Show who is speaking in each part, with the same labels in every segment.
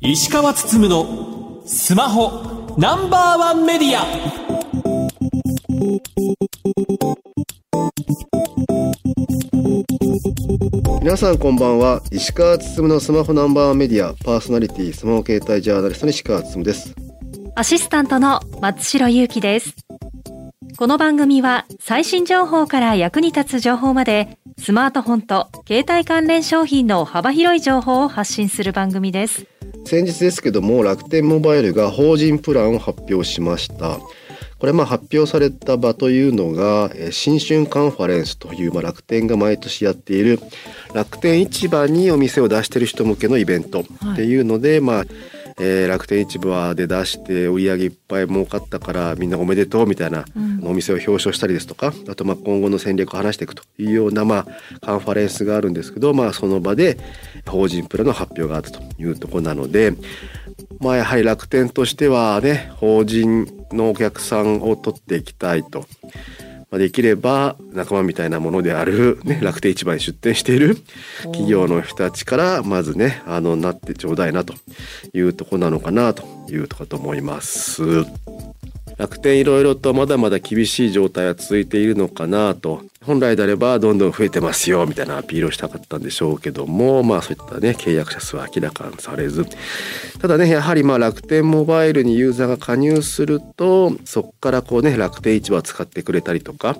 Speaker 1: 石川つつむのスマホナンバーワンメディア。
Speaker 2: 皆さんこんばんは。石川つつむのスマホナンバーワンメディア。パーソナリティスマホ携帯ジャーナリストの石川つつむです。
Speaker 3: アシスタントの松代ゆうきです。この番組は最新情報から役に立つ情報までスマートフォンと携帯関連商品の幅広い情報を発信する番組です。
Speaker 2: 先日ですけども楽天モバイルが法人プランを発表しました。これまあ発表された場というのが新春カンファレンスというまあ楽天が毎年やっている楽天市場にお店を出している人向けのイベントっていうので、はい、まあえー、楽天市場で出して売り上げいっぱい儲かったからみんなおめでとうみたいな、お店を表彰したりですとかあとまあ今後の戦略を話していくというようなまあカンファレンスがあるんですけど、まあ、その場で法人プラの発表があったというところなので、まあ、やはり楽天としてはね法人のお客さんを取っていきたいと。できれば仲間みたいなものである、ね、楽天市場に出店している企業の人たちからまずねあのなってちょうだいなというとこなのかなというところと思います。楽天いろいろとまだまだ厳しい状態は続いているのかなと本来であればどんどん増えてますよみたいなアピールをしたかったんでしょうけどもまあそういったね契約者数は明らかにされずただねやはりまあ楽天モバイルにユーザーが加入するとそこからこうね楽天市場を使ってくれたりとか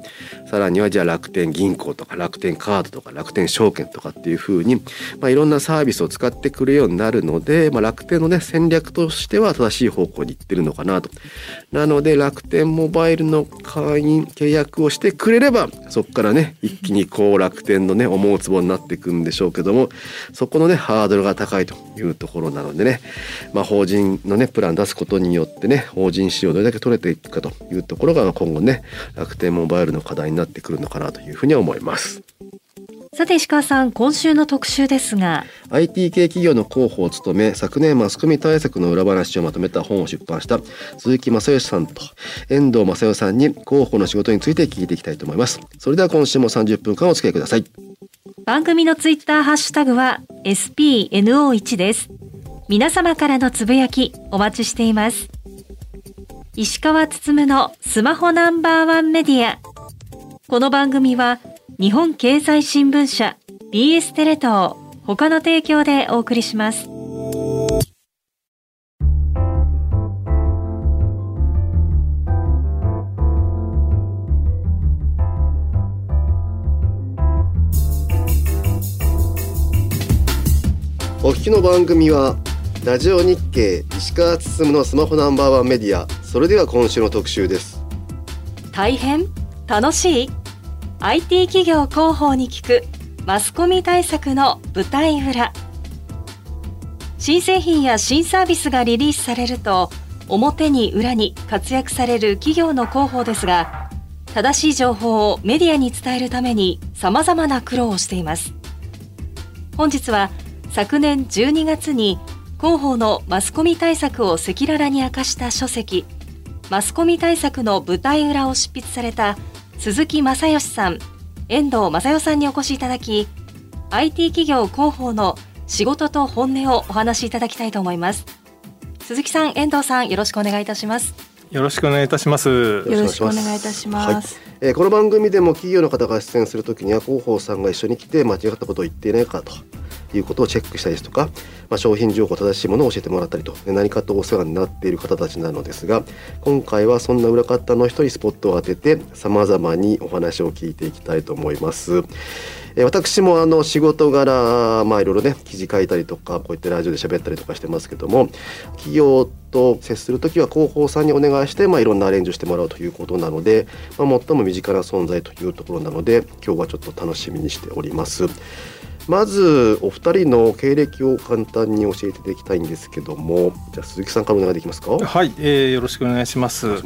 Speaker 2: さらにはじゃあ楽天銀行とか楽天カードとか楽天証券とかっていうふうに、まあ、いろんなサービスを使ってくれるようになるので、まあ、楽天のね戦略としては正しい方向に行ってるのかなと。なのでで楽天モバイルの会員契約をしてくれればそこからね一気にこう楽天のね思うツボになっていくんでしょうけどもそこのねハードルが高いというところなのでね、まあ、法人のねプラン出すことによってね法人使用どれだけ取れていくかというところが今後ね楽天モバイルの課題になってくるのかなというふうに思います。
Speaker 3: さて石川さん今週の特集ですが。
Speaker 2: IT 系企業の広報を務め昨年マスコミ対策の裏話をまとめた本を出版した鈴木正義さんと遠藤正代さんに広報の仕事について聞いていきたいと思います。それでは今週も30分間お付き合いください。
Speaker 3: 番組のツイッターハッシュタグは SPNO1 です。皆様からのつぶやきお待ちしています。石川つつむのスマホナンバーワンメディア。この番組は日本経済新聞社 BS テレ東他の提供でお送りします。
Speaker 2: お聞きの番組はラジオ日経石川進のスマホナンバーワンメディア。それでは今週の特集です。
Speaker 3: 大変楽しい？IT 企業広報に聞くマスコミ対策の舞台裏。新製品や新サービスがリリースされると表に裏に活躍される企業の広報ですが正しい情報をメディアに伝えるために様々な苦労をしています。本日は昨年12月に広報のマスコミ対策を赤裸々に明かした書籍マスコミ対策の舞台裏を執筆された鈴木正義さん、遠藤正代さんにお越しいただき、IT 企業広報の仕事と本音をお話しいただきたいと思います。鈴木さん、遠藤さん、よろしくお願いいたします。
Speaker 4: よろしくお願いいたします。よ
Speaker 3: ろしくお願いいたします。
Speaker 2: はい、えー、この番組でも企業の方が出演するときには広報さんが一緒に来て間違ったことを言っていないかということをチェックしたりですとか、まあ、商品情報正しいものを教えてもらったりと何かとお世話になっている方たちなのですが今回はそんな裏方の人にスポットを当ててさまざまにお話を聞いていきたいと思います。私もあの仕事柄まあいろいろね記事書いたりとかこういったラジオで喋ったりとかしてますけども企業と接する時は広報さんにお願いして、まあ、いろんなアレンジをしてもらうということなので、まあ、最も身近な存在というところなので今日はちょっと楽しみにしております。まずお二人の経歴を簡単に教えていただきたいんですけどもじゃあ鈴木さんからお願いできますか？
Speaker 4: はい、えー、よろしくお願いします。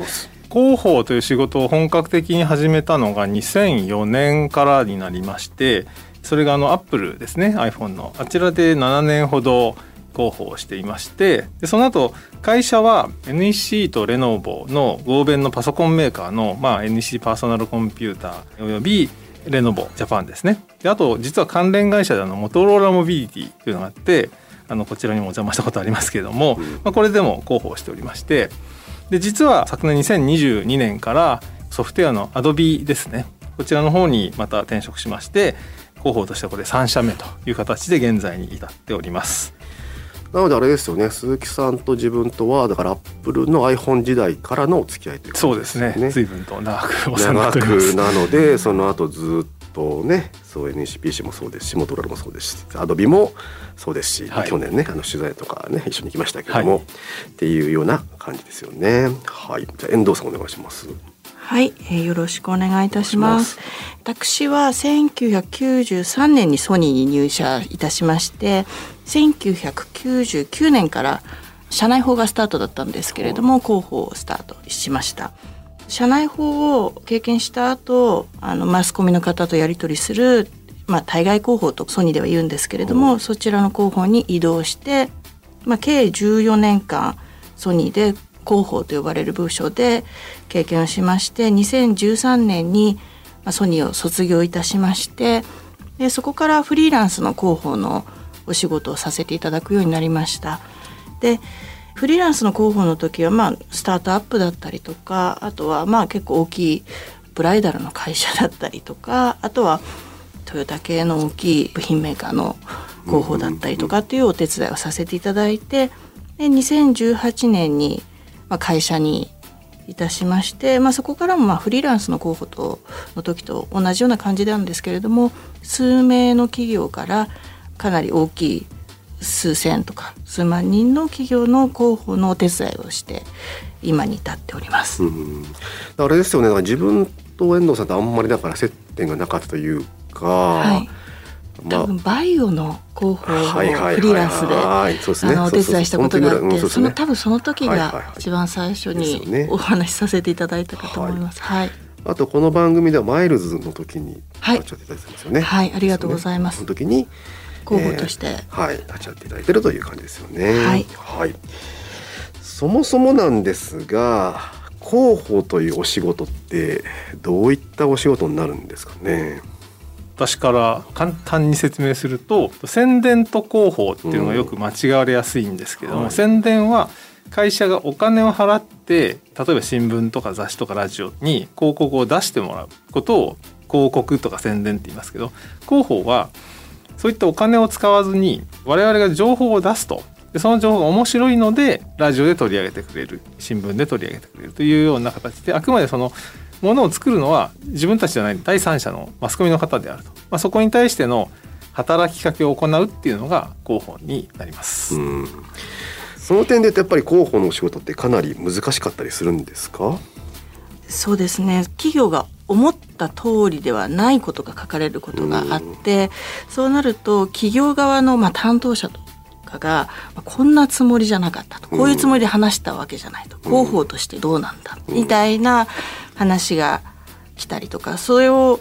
Speaker 4: 広報という仕事を本格的に始めたのが2004年からになりましてそれがあのアップルですね iPhone の。あちらで7年ほど広報をしていましてでその後会社は NEC とレノボの合弁のパソコンメーカーの、まあ、NEC パーソナルコンピューターおよびレノボジャパンですね。であと実は関連会社であのモトローラモビリティというのがあってあのこちらにもお邪魔したことありますけれども、まあ、これでも広報しておりましてで実は昨年2022年からソフトウェアの Adobe ですね。こちらの方にまた転職しまして広報としてはこれ3社目という形で現在に至っております
Speaker 2: なのであれですよね鈴木さんと自分とはだからアップルの iPhone 時代からのお付き合いという
Speaker 4: そうですね。随分と長くお世話に
Speaker 2: 長く。なのでその後ずっとねそう NCPC もそうですしモトローラもそうですしアドビもそうですし、
Speaker 4: はい。
Speaker 2: 去年ねあの取材とかね一緒に行きましたけども、
Speaker 4: はい。
Speaker 2: っていうような感じですよね。はい。じゃあ遠藤さんお願いします
Speaker 5: はい、えーよろしくお願いいたします。
Speaker 2: お
Speaker 5: 私は1993年にソニーに入社いたしまして、1999年から社内法がスタートだったんですけれども、広報をスタートしました。社内法を経験した後、あのマスコミの方とやり取りする、まあ、対外広報とソニーでは言うんですけれども、そちらの広報に移動して、まあ、計14年間ソニーで広報と呼ばれる部署で経験をしまして2013年にソニーを卒業いたしましてでそこからフリーランスの広報のお仕事をさせていただくようになりました。でフリーランスの広報の時はまあスタートアップだったりとかあとはまあ結構大きいブライダルの会社だったりとかあとはトヨタ系の大きい部品メーカーの広報だったりとかっていうお手伝いをさせていただいてで2018年にまあ会社にいたしまして、まあ、そこからもまあフリーランスの候補との時と同じような感じなんですけれども数名の企業からかなり大きい数千とか数万人の企業の候補のお手伝いをして今に至っております。
Speaker 2: うんあれですよねだから自分と遠藤さんとあんまりだから接点がなかったというか、
Speaker 5: はい、
Speaker 2: ま
Speaker 5: 多分バイオの広報をフリーランスでお手伝いしたことがあって
Speaker 2: そ
Speaker 5: の多分その時が一番最初にお話しさせていただいたかと思います。はい、
Speaker 2: あとこの番組ではマイルズの時に
Speaker 5: はい。
Speaker 2: 立ち会っていただいてますよね。
Speaker 5: はいありがとうございます。
Speaker 2: その時に
Speaker 5: 広報として、
Speaker 2: えーはい立ち会っていただいてるという感じですよね。
Speaker 5: はい。
Speaker 2: はい。そもそもなんですが広報というお仕事ってどういったお仕事になるんですかね？
Speaker 4: 私から簡単に説明すると宣伝と広報っていうのがよく間違われやすいんですけども、
Speaker 2: はい。
Speaker 4: 宣伝は会社がお金を払って例えば新聞とか雑誌とかラジオに広告を出してもらうことを広告とか宣伝って言いますけど広報はそういったお金を使わずに我々が情報を出すと。でその情報が面白いのでラジオで取り上げてくれる。新聞で取り上げてくれるというような形であくまでそのものを作るのは自分たちじゃない第三者のマスコミの方であると、まあ、そこに対しての働きかけを行うっていうのが広報になります。
Speaker 2: うん。その点でやっぱり広報のお仕事ってかなり難しかったりするんですか？
Speaker 5: そうですね。企業が思った通りではないことが書かれることがあって、そうなると企業側のまあ担当者とかがまあこんなつもりじゃなかったと。こういうつもりで話したわけじゃないと、広報としてどうなんだ、みたいな話が来たりとかそれを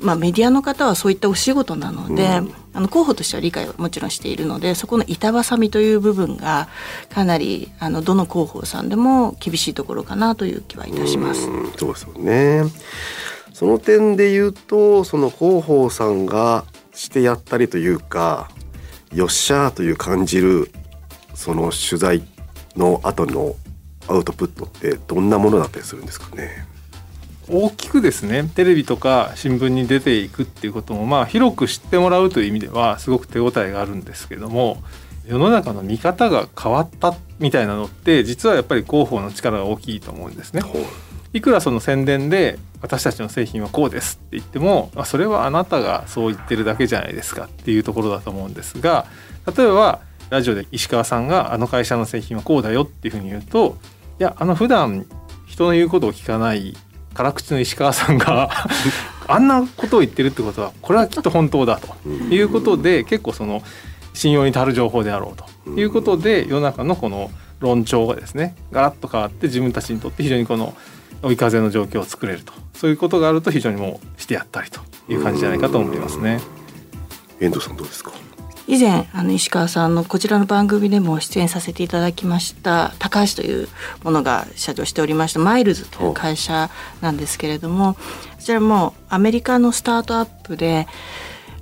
Speaker 5: まあ、メディアの方はそういったお仕事なので、あの候補としては理解はもちろんしているのでそこの板挟みという部分がかなりあのどの広報さんでも厳しいところかなという気はいたします。
Speaker 2: うんそうですよね。その点で言うとその広報さんがしてやったりというかよっしゃーという感じるその取材の後のアウトプットってどんなものだったりするんですかね？
Speaker 4: 大きくですねテレビとか新聞に出ていくっていうこともまあ広く知ってもらうという意味ではすごく手応えがあるんですけども世の中の見方が変わったみたいなのって実はやっぱり広報の力が大きいと思うんですね。いくらその宣伝で私たちの製品はこうですって言ってもあそれはあなたがそう言ってるだけじゃないですかっていうところだと思うんですが例えばラジオで石川さんがあの会社の製品はこうだよっていうふうに言うといやあの普段人の言うことを聞かない辛口の石川さんが あんなことを言ってるってことはこれはきっと本当だと。いうことで結構その信用に足る情報であろうと。いうことで世の中のこの論調がですねガラッと変わって自分たちにとって非常にこの追い風の状況を作れると。そういうことがあると非常にもうしてやったりという感じじゃないかと思いますね。
Speaker 2: 遠藤さんどうですか？
Speaker 5: 以前あの石川さんのこちらの番組でも出演させていただきました高橋というものが社長しておりましたマイルズという会社なんですけれどもこちらもアメリカのスタートアップで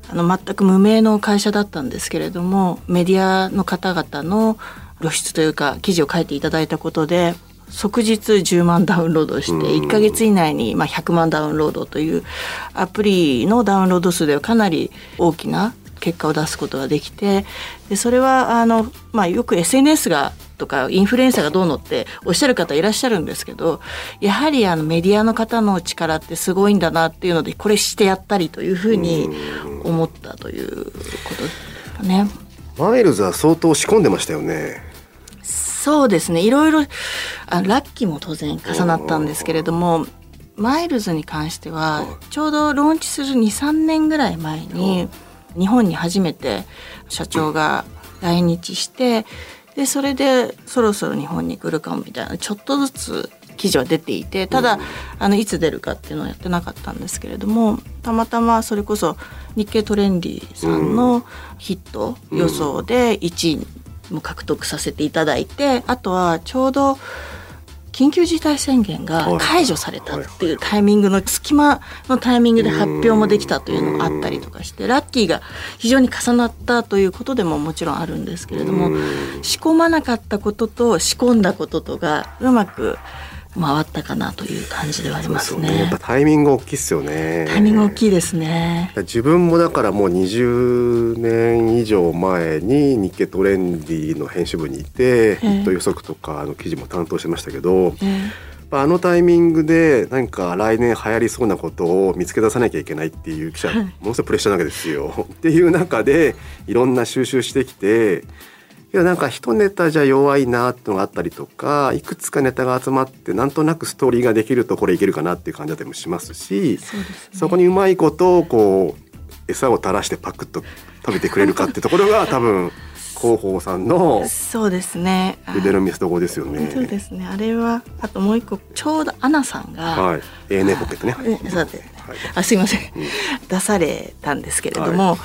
Speaker 5: あの全く無名の会社だったんですけれどもメディアの方々の露出というか記事を書いていただいたことで即日10万ダウンロードして1ヶ月以内にまあ100万ダウンロードというアプリのダウンロード数ではかなり大きな結果を出すことができてでそれはあの、まあ、よく SNS がとかインフルエンサーがどうのっておっしゃる方いらっしゃるんですけどやはりあのメディアの方の力ってすごいんだなっていうのでこれしてやったりというふうに思ったということですかね。
Speaker 2: マイルズは相当仕込んでましたよね。
Speaker 5: そうですね。いろいろあラッキーも当然重なったんですけれどもマイルズに関してはちょうどローンチする23年ぐらい前に日本に初めて社長が来日してでそれでそろそろ日本に来るかもみたいなちょっとずつ記事は出ていてただあのいつ出るかっていうのはやってなかったんですけれどもたまたまそれこそ日経トレンディさんのヒット予想で1位も獲得させていただいてあとはちょうど緊急事態宣言が解除されたっていうタイミングの隙間のタイミングで発表もできたというのがあったりとかしてラッキーが非常に重なったということでももちろんあるんですけれども仕込まなかったことと仕込んだこととがうまく回ったかなという感じではありますね。
Speaker 2: すねやっぱタイミング大きいですよね。
Speaker 5: タイミング大きいですね。
Speaker 2: 自分もだからもう20年以上前に日経トレンディの編集部にいて、ヒット予測とかの記事も担当してましたけど、あのタイミングで何か来年流行りそうなことを見つけ出さなきゃいけないっていう記者、ものすごいプレッシャーなわけですよ。っていう中でいろんな収集してきていやなんか一ネタじゃ弱いなってのがあったりとかいくつかネタが集まってなんとなくストーリーができるとこれいけるかなっていう感じだったりもしますしそ、ね,、こにうまいことをこう餌を垂らしてパクッと食べてくれるかってところが 多分広報さんの
Speaker 5: そうですね。
Speaker 2: 腕の見せ所ですよね。
Speaker 5: そうですね。あれはあともう一個ちょうどアナさんが、はい、
Speaker 2: ANA ポケットね。
Speaker 5: さて、はい、あすいません、うん、出されたんですけれども、はい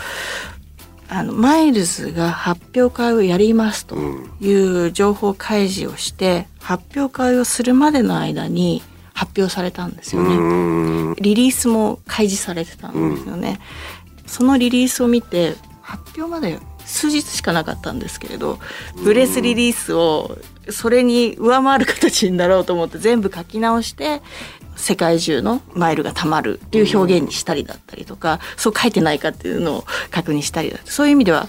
Speaker 5: あのマイルズが発表会をやりますという情報開示をして、発表会をするまでの間に発表されたんですよね。リリースも開示されてたんですよね。そのリリースを見て発表まで数日しかなかったんですけれどブレスリリースをそれに上回る形になろうと思って全部書き直して世界中のマイルがたまるっていう表現にしたりだったりとか、そう書いてないかっていうのを確認したりだそういう意味では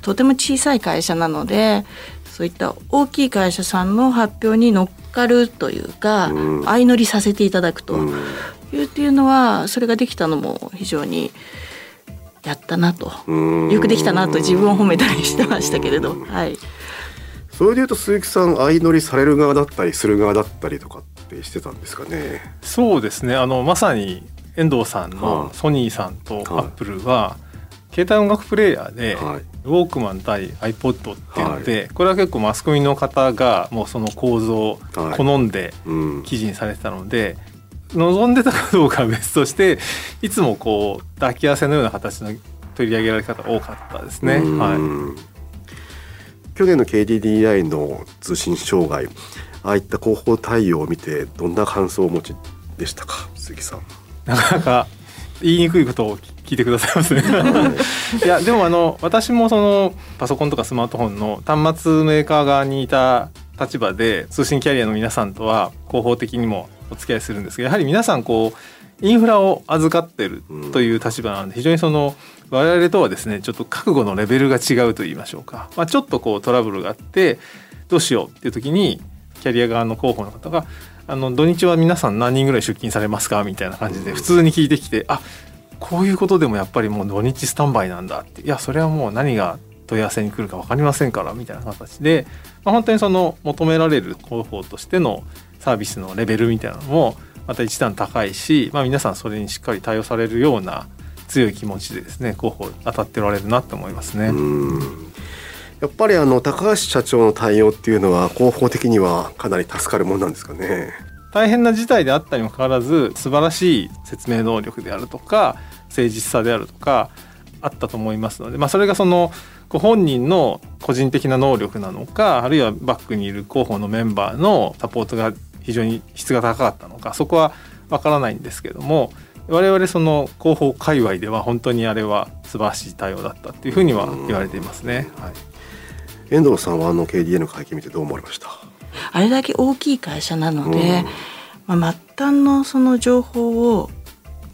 Speaker 5: とても小さい会社なのでそういった大きい会社さんの発表に乗っかるというか、相乗りさせていただくというっていうのはそれができたのも非常にやったなと。よくできたなと自分を褒めたりしてましたけれど、はい。
Speaker 2: それでいうと鈴木さん相乗りされる側だったりする側だったりとかってしてたんですかね。
Speaker 4: そうですね。あのまさに遠藤さんのソニーさんとアップルは、携帯音楽プレーヤーで、はい、ウォークマン対 iPod っていうので、はい、これは結構マスコミの方がもうその構造を好んで記事にされてたので、望んでたかどうかは別としていつもこう抱き合わせのような形の取り上げられ方多かったですね。はい、
Speaker 2: 去年の KDDI の通信障害ああいった広報対応を見てどんな感想をお持ちでしたか鈴木さん。
Speaker 4: なかなか言いにくいことを聞いてくださいますね。い。やでもあの私もそのパソコンとかスマートフォンの端末メーカー側にいた立場で通信キャリアの皆さんとは広報的にもお付き合いするんですがやはり皆さんこうインフラを預かってるという立場なので非常にその我々とはですねちょっと覚悟のレベルが違うと言いましょうか、まあ、ちょっとこうトラブルがあってどうしようっていう時にキャリア側の広報の方があの土日は皆さん何人ぐらい出勤されますかみたいな感じで普通に聞いてきてあこういうことでもやっぱりもう土日スタンバイなんだっていやそれはもう何が問い合わせに来るか分かりませんからみたいな形で、まあ、本当にその求められる広報としてのサービスのレベルみたいなのもまた一段高いし、まあ、皆さんそれにしっかり対応されるような強い気持ちでですね広報当たっておられるなと思いますね。
Speaker 2: やっぱりあの高橋社長の対応っていうのは広報的にはかなり助かるもんなんですかね。
Speaker 4: 大変な事態であったにもかかわらず素晴らしい説明能力であるとか誠実さであるとかあったと思いますので、まあ、それがそのご本人の個人的な能力なのかあるいはバックにいる広報のメンバーのサポートが非常に質が高かったのかそこはわからないんですけども我々その広報界隈では本当にあれは素晴らしい対応だったっていうふうには言われていますね。はい、
Speaker 2: 遠藤さんはあの KDA の会見見てどう思われました？
Speaker 5: あれだけ大きい会社なので、まあ、末端のその情報を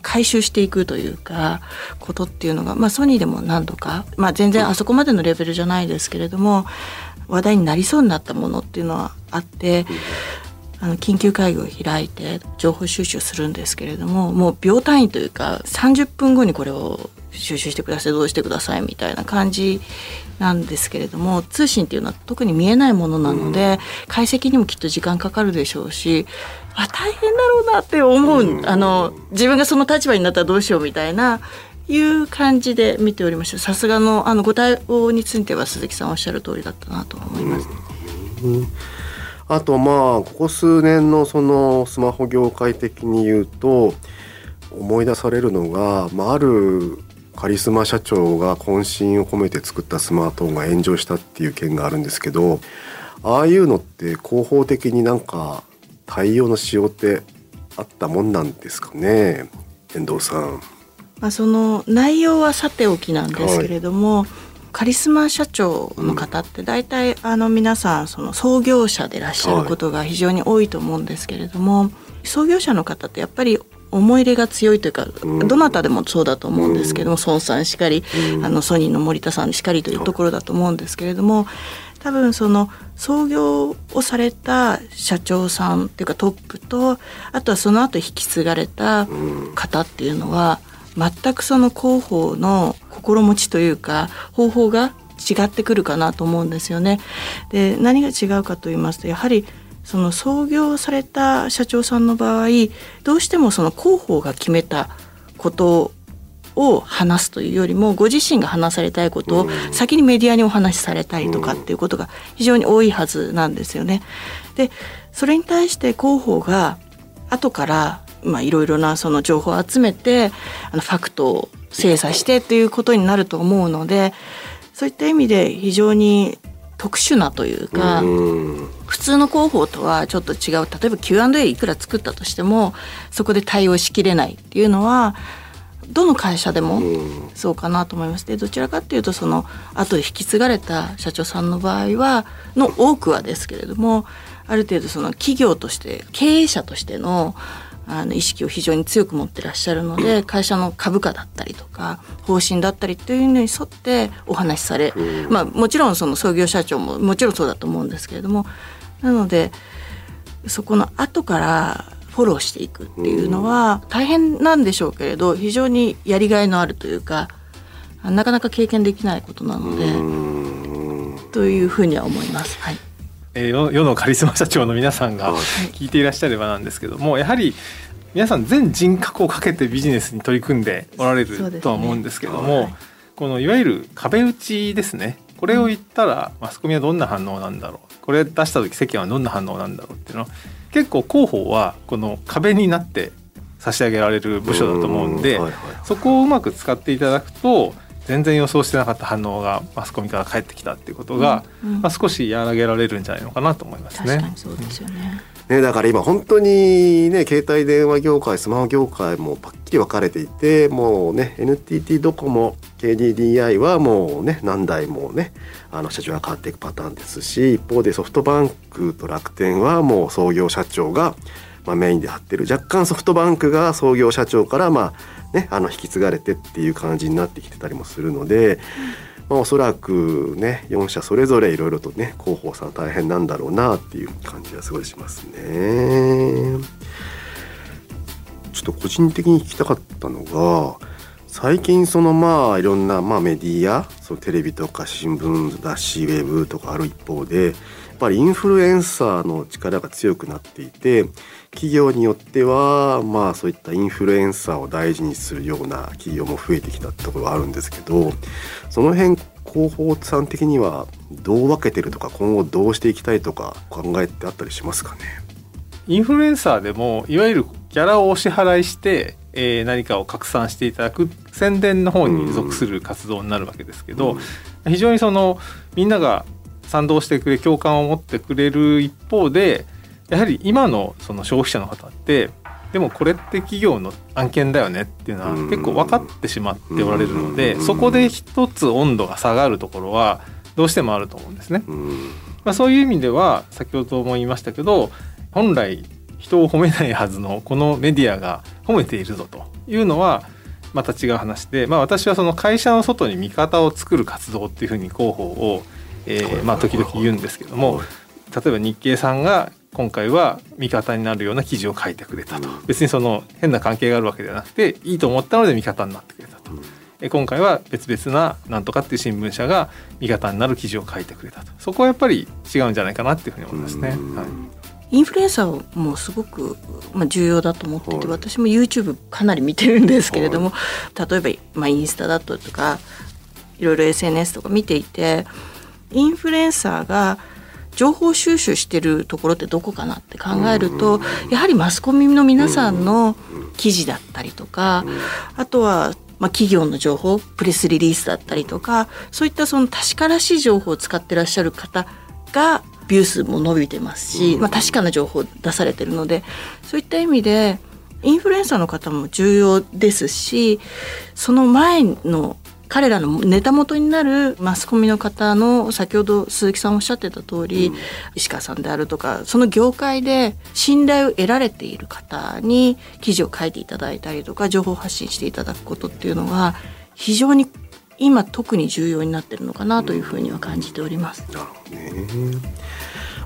Speaker 5: 回収していくというかことっていうのが、まあ、ソニーでも何度か、まあ、全然あそこまでのレベルじゃないですけれども話題になりそうになったものっていうのはあってあの緊急会議を開いて情報収集するんですけれどももう秒単位というか30分後にこれを収集してくださいどうしてくださいみたいな感じなんですけれども通信っていうのは特に見えないものなので、解析にもきっと時間かかるでしょうしあ大変だろうなって思う、あの自分がその立場になったらどうしようみたいないう感じで見ておりました。さすがのあのご対応については鈴木さんおっしゃる通りだったなと思います。
Speaker 2: うん。あとまあここ数年のそのスマホ業界的に言うと思い出されるのが、まあ、あるカリスマ社長が渾身を込めて作ったスマートフォンが炎上したっていう件があるんですけどああいうのって広報的になんか対応のしようってあったもんなんですかね？遠藤さん。
Speaker 5: まあ、その内容はさておきなんですけれども、はい。カリスマ社長の方って大体あの皆さんその創業者でいらっしゃることが非常に多いと思うんですけれども、はい、創業者の方ってやっぱり思い入れが強いというか、うん、どなたでもそうだと思うんですけども、孫さんしかり、うん、あのソニーの森田さんしかりというところだと思うんですけれども多分その創業をされた社長さんっていうかトップとあとはその後引き継がれた方っていうのは、全くその広報の心持ちというか方法が違ってくるかなと思うんですよね。で何が違うかと言いますとやはりその創業された社長さんの場合どうしてもその広報が決めたことを話すというよりもご自身が話されたいことを先にメディアにお話しされたりとかっていうことが非常に多いはずなんですよね。でそれに対して広報が後からまあ、いろいろなその情報を集めてあのファクトを精査してということになると思うのでそういった意味で非常に特殊なというか普通の広報とはちょっと違う。例えば Q&A いくら作ったとしてもそこで対応しきれないっていうのはどの会社でもそうかなと思います。でどちらかっていうとその後で引き継がれた社長さんの場合はの多くはですけれどもある程度その企業として経営者としてのあの意識を非常に強く持ってらっしゃるので会社の株価だったりとか方針だったりというのに沿ってお話しされ、まあ、もちろんその創業社長ももちろんそうだと思うんですけれどもなのでそこの後からフォローしていくっていうのは大変なんでしょうけれど非常にやりがいのあるというかなかなか経験できないことなのでというふうには思います。はい
Speaker 4: えー、世のカリスマ社長の皆さんが聞いていらっしゃればなんですけどもやはり皆さん全人格をかけてビジネスに取り組んでおられるとは思うんですけども、ねはい、このいわゆる壁打ちですね。これを言ったらマスコミはどんな反応なんだろう。これ出した時世間はどんな反応なんだろうっていうの。は結構広報はこの壁になって差し上げられる部署だと思うんで、そこをうまく使っていただくと全然予想してなかった反応がマスコミから返ってきたっていうことが、うんうん、まあ、少し和らげられるんじゃないのかなと思いますね。そうですよ
Speaker 5: ね、
Speaker 2: ね、だから今本当にね携帯電話業界スマホ業界もパッキリ分かれていてもうね NTT ドコモ KDDI はもうね何台もねあの社長が変わっていくパターンですし一方でソフトバンクと楽天はもう創業社長がまあ、メインで張ってる若干ソフトバンクが創業社長からまあねあの引き継がれてっていう感じになってきてたりもするので、まあ、おそらくね4社それぞれいろいろとね広報さん大変なんだろうなっていう感じはすごいしますね。ちょっと個人的に聞きたかったのが最近そのまあいろんなまあメディアそのテレビとか新聞雑誌ウェブとかある一方でやっぱりインフルエンサーの力が強くなっていて企業によってはまあそういったインフルエンサーを大事にするような企業も増えてきたってところはあるんですけどその辺広報さん的にはどう分けてるとか今後どうしていきたいとか考えてあったりしますかね？
Speaker 4: インフルエンサーでもいわゆるギャラをお支払いしてえー、何かを拡散していただく宣伝の方に属する活動になるわけですけど、非常にそのみんなが賛同してくれ共感を持ってくれる一方でやはり今のその消費者の方ってでもこれって企業の案件だよねっていうのは結構分かってしまっておられるのでそこで一つ温度が下がるところはどうしてもあると思うんですね。まあ、そういう意味では先ほども言いましたけど本来人を褒めないはずのこのメディアが褒めているぞというのはまた違う話で、まあ、私はその会社の外に味方を作る活動っていうふうに広報を、えー、まあ時々言うんですけども例えば日経さんが今回は味方になるような記事を書いてくれたと。別にその変な関係があるわけではなくていいと思ったので味方になってくれたと。今回は別々ななんとかっていう新聞社が味方になる記事を書いてくれたと。そこはやっぱり違うんじゃないかなっていうふうに思いますね。はい。
Speaker 5: インフルエンサーもすごく、まあ、重要だと思ってて、私も YouTube かなり見てるんですけれども、例えば、まあ、インスタだとかいろいろ SNS とか見ていてインフルエンサーが情報収集してるところってどこかなって考えると、やはりマスコミの皆さんの記事だったりとか、あとはまあ、企業の情報プレスリリースだったりとかそういったその確からしい情報を使ってらっしゃる方がビュー数も伸びてますし、まあ、確かな情報を出されてるのでそういった意味でインフルエンサーの方も重要ですしその前の彼らのネタ元になるマスコミの方の先ほど鈴木さんおっしゃってた通り、うん、石川さんであるとかその業界で信頼を得られている方に記事を書いていただいたりとか情報発信していただくことっていうのは非常に今特に重要になってるのかなというふうには感じております。なるほどね。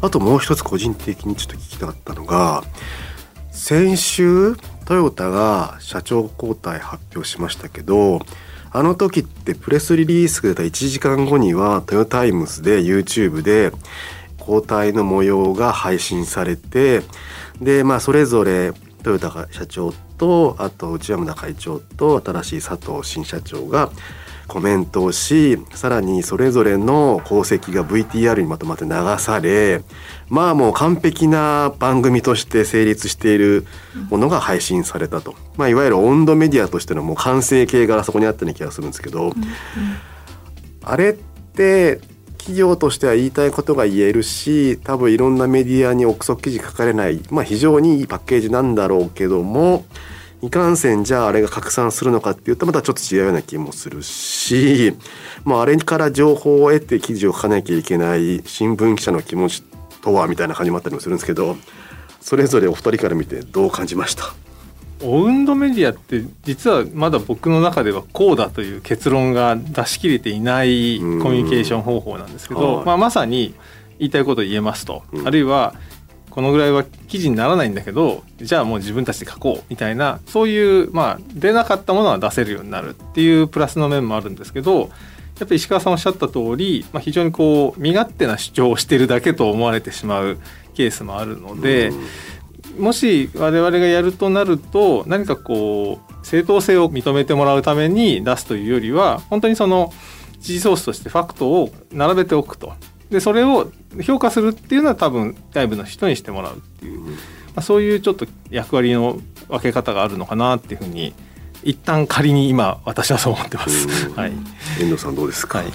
Speaker 2: あともう一つ個人的にちょっと聞きたかったのが先週トヨタが社長交代発表しましたけどあの時ってプレスリリースが出た1時間後にはトヨタイムズで YouTube で交代の模様が配信されてでまあそれぞれトヨタ社長とあと内山田会長と新しい佐藤新社長がコメントをしさらにそれぞれの功績が VTR にまとまって流されまあもう完璧な番組として成立しているものが配信されたと、まあ、いわゆる温度メディアとしてのもう完成形がそこにあったような気がするんですけど、あれって企業としては言いたいことが言えるし多分いろんなメディアに憶測記事書かれない、まあ、非常にいいパッケージなんだろうけどもいかんせんじゃああれが拡散するのかっていうとまたちょっと違うような気もするし、まあ、あれから情報を得て記事を書かなきゃいけない新聞記者の気持ちとはみたいな感じもあったりもするんですけどそれぞれお二人から見てどう感じました？
Speaker 4: オウンドメディアって実はまだ僕の中ではこうだという結論が出し切れていないコミュニケーション方法なんですけど、まあ、まさに言いたいことを言えますと、あるいはこのぐらいは記事にならないんだけどじゃあもう自分たちで書こうみたいなそういうまあ出なかったものは出せるようになるっていうプラスの面もあるんですけどやっぱり石川さんおっしゃった通り、まあ、非常にこう身勝手な主張をしてるだけと思われてしまうケースもあるので、もし我々がやるとなると何かこう正当性を認めてもらうために出すというよりは本当にその知事ソースとしてファクトを並べておくと。でそれを評価するっていうのは多分外部の人にしてもらうっていう、まあ、そういうちょっと役割の分け方があるのかなっていうふうに一旦仮に今私はそう思ってます。はい。
Speaker 2: 遠藤さんどうですか？はい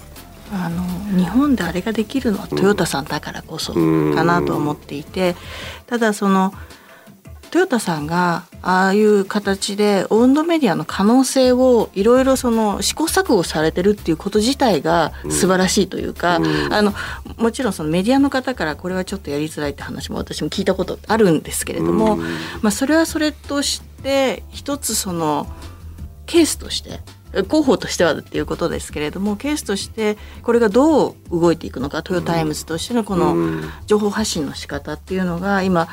Speaker 5: あの日本であれができるのはトヨタさんだからこそかなと思っていてただそのトヨタさんがああいう形で温度メディアの可能性をいろいろその試行錯誤されてるっていうこと自体が素晴らしいというか、うん、あのもちろんそのメディアの方からこれはちょっとやりづらいって話も私も聞いたことあるんですけれども、うん、まあ、それはそれとして一つそのケースとして広報としてはっていうことですけれどもケースとしてこれがどう動いていくのかトヨタイムズとしてのこの情報発信の仕方っていうのが今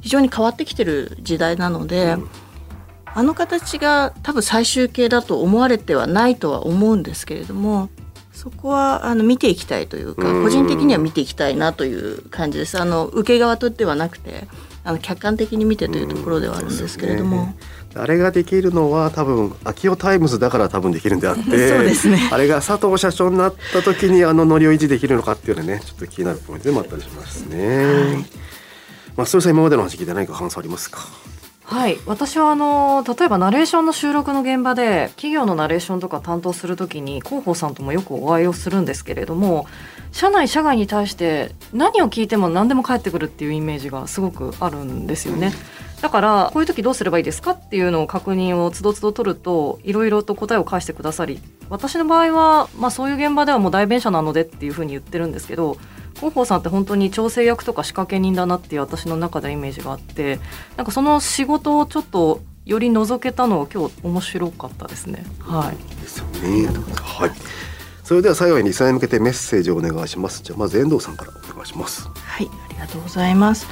Speaker 5: 非常に変わってきてる時代なので、うん、あの形が多分最終形だと思われてはないとは思うんですけれどもそこはあの見ていきたいというか個人的には見ていきたいなという感じです。あの受け側とではなくてあの客観的に見てというところではあるんですけれども。うん
Speaker 2: あれができるのは多分章男タイムズだから多分できるんであってそう
Speaker 5: です、ね、
Speaker 2: あれが佐藤社長になった時にあのノリを維持できるのかっていうのはねちょっと気になるポイントでもあったりしますね。はいまあ、それさん今までの話聞いて何か感想ありますか？
Speaker 3: はい。私はあの例えばナレーションの収録の現場で企業のナレーションとか担当するときに広報さんともよくお会いをするんですけれども社内社外に対して何を聞いても何でも返ってくるっていうイメージがすごくあるんですよね。だからこういう時どうすればいいですかっていうのを確認をつどつど取るといろいろと答えを返してくださり私の場合は、まあ、そういう現場ではもう代弁者なのでっていうふうに言ってるんですけど広報さんって本当に調整役とか仕掛け人だなっていう私の中でイメージがあってなんかその仕事をちょっとより覗けたのを今日面白かったですね。はい。
Speaker 2: ですよね。はい。それでは最後にリスナーに向けてメッセージをお願いします。じゃあまず遠藤さんからお願いします。
Speaker 5: はい、ありがとうございます。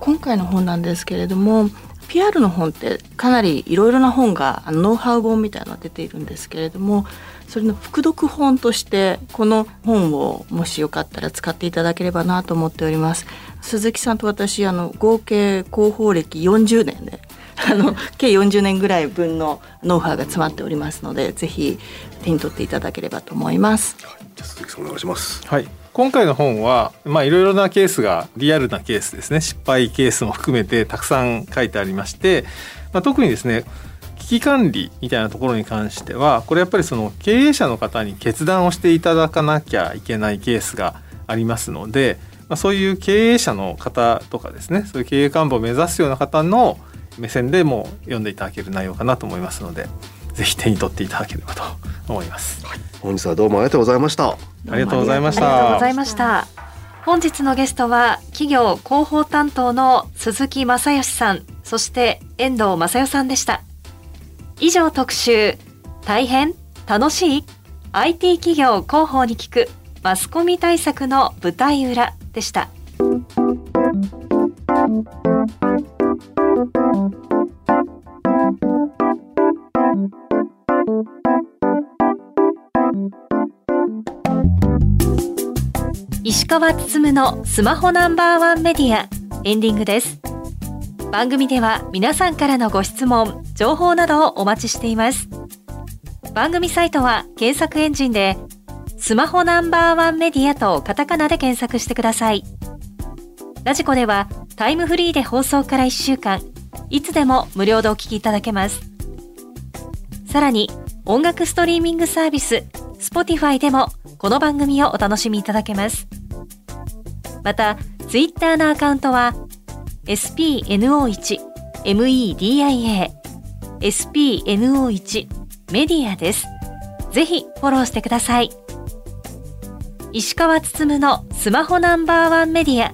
Speaker 5: 今回の本なんですけれども PR の本ってかなりいろいろな本がノウハウ本みたいなのが出ているんですけれどもそれの副読本としてこの本をもしよかったら使っていただければなと思っております。鈴木さんと私あの合計広報歴40年で あの計40年ぐらい分のノウハウが詰まっておりますのでぜひ手に取っていただければと思います、
Speaker 2: はい、じゃ鈴木さんお願いします。
Speaker 4: はい。今回の本はまあいろいろなケースがリアルなケースですね。失敗ケースも含めてたくさん書いてありまして、まあ、特にですね危機管理みたいなところに関してはこれやっぱりその経営者の方に決断をしていただかなきゃいけないケースがありますので、まあ、そういう経営者の方とかですねそういう経営幹部を目指すような方の目線でも読んでいただける内容かなと思いますのでぜひ手に取っていただければと思います、はい、
Speaker 2: 本日はどうもありがとうございました。
Speaker 4: ありがとうございました。
Speaker 3: ありがとうございました。本日のゲストは企業広報担当の鈴木正義さんそして遠藤正代さんでした以上特集。大変楽しい？IT 企業広報に聞くマスコミ対策の舞台裏でした。石川つつむのスマホナンバーワンメディアエンディングです。番組では皆さんからのご質問情報などをお待ちしています。番組サイトは検索エンジンでスマホナンバーワンメディアとカタカナで検索してください。ラジコではタイムフリーで放送から1週間いつでも無料でお聞きいただけます。さらに音楽ストリーミングサービス Spotify でもこの番組をお楽しみいただけます。また、ツイッターのアカウントは、spno1media spno1 メディアです。ぜひフォローしてください。石川つつむのスマホナンバーワンメディア。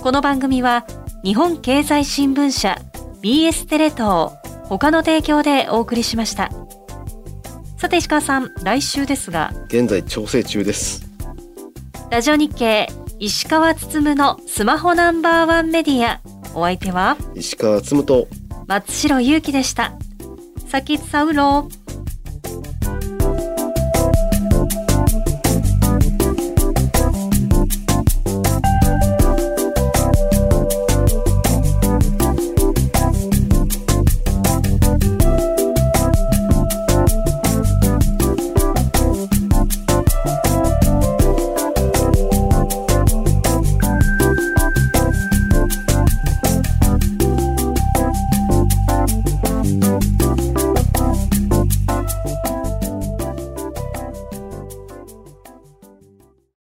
Speaker 3: この番組は日本経済新聞社 BS テレ東他の提供でお送りしました。さて石川さん、来週ですが。
Speaker 2: 現在調整中です。
Speaker 3: ラジオ日経石川つつむのスマホナンバーワンメディアお相手は？
Speaker 2: 石川つむと
Speaker 3: 松代ゆうきでした。さきつさうろう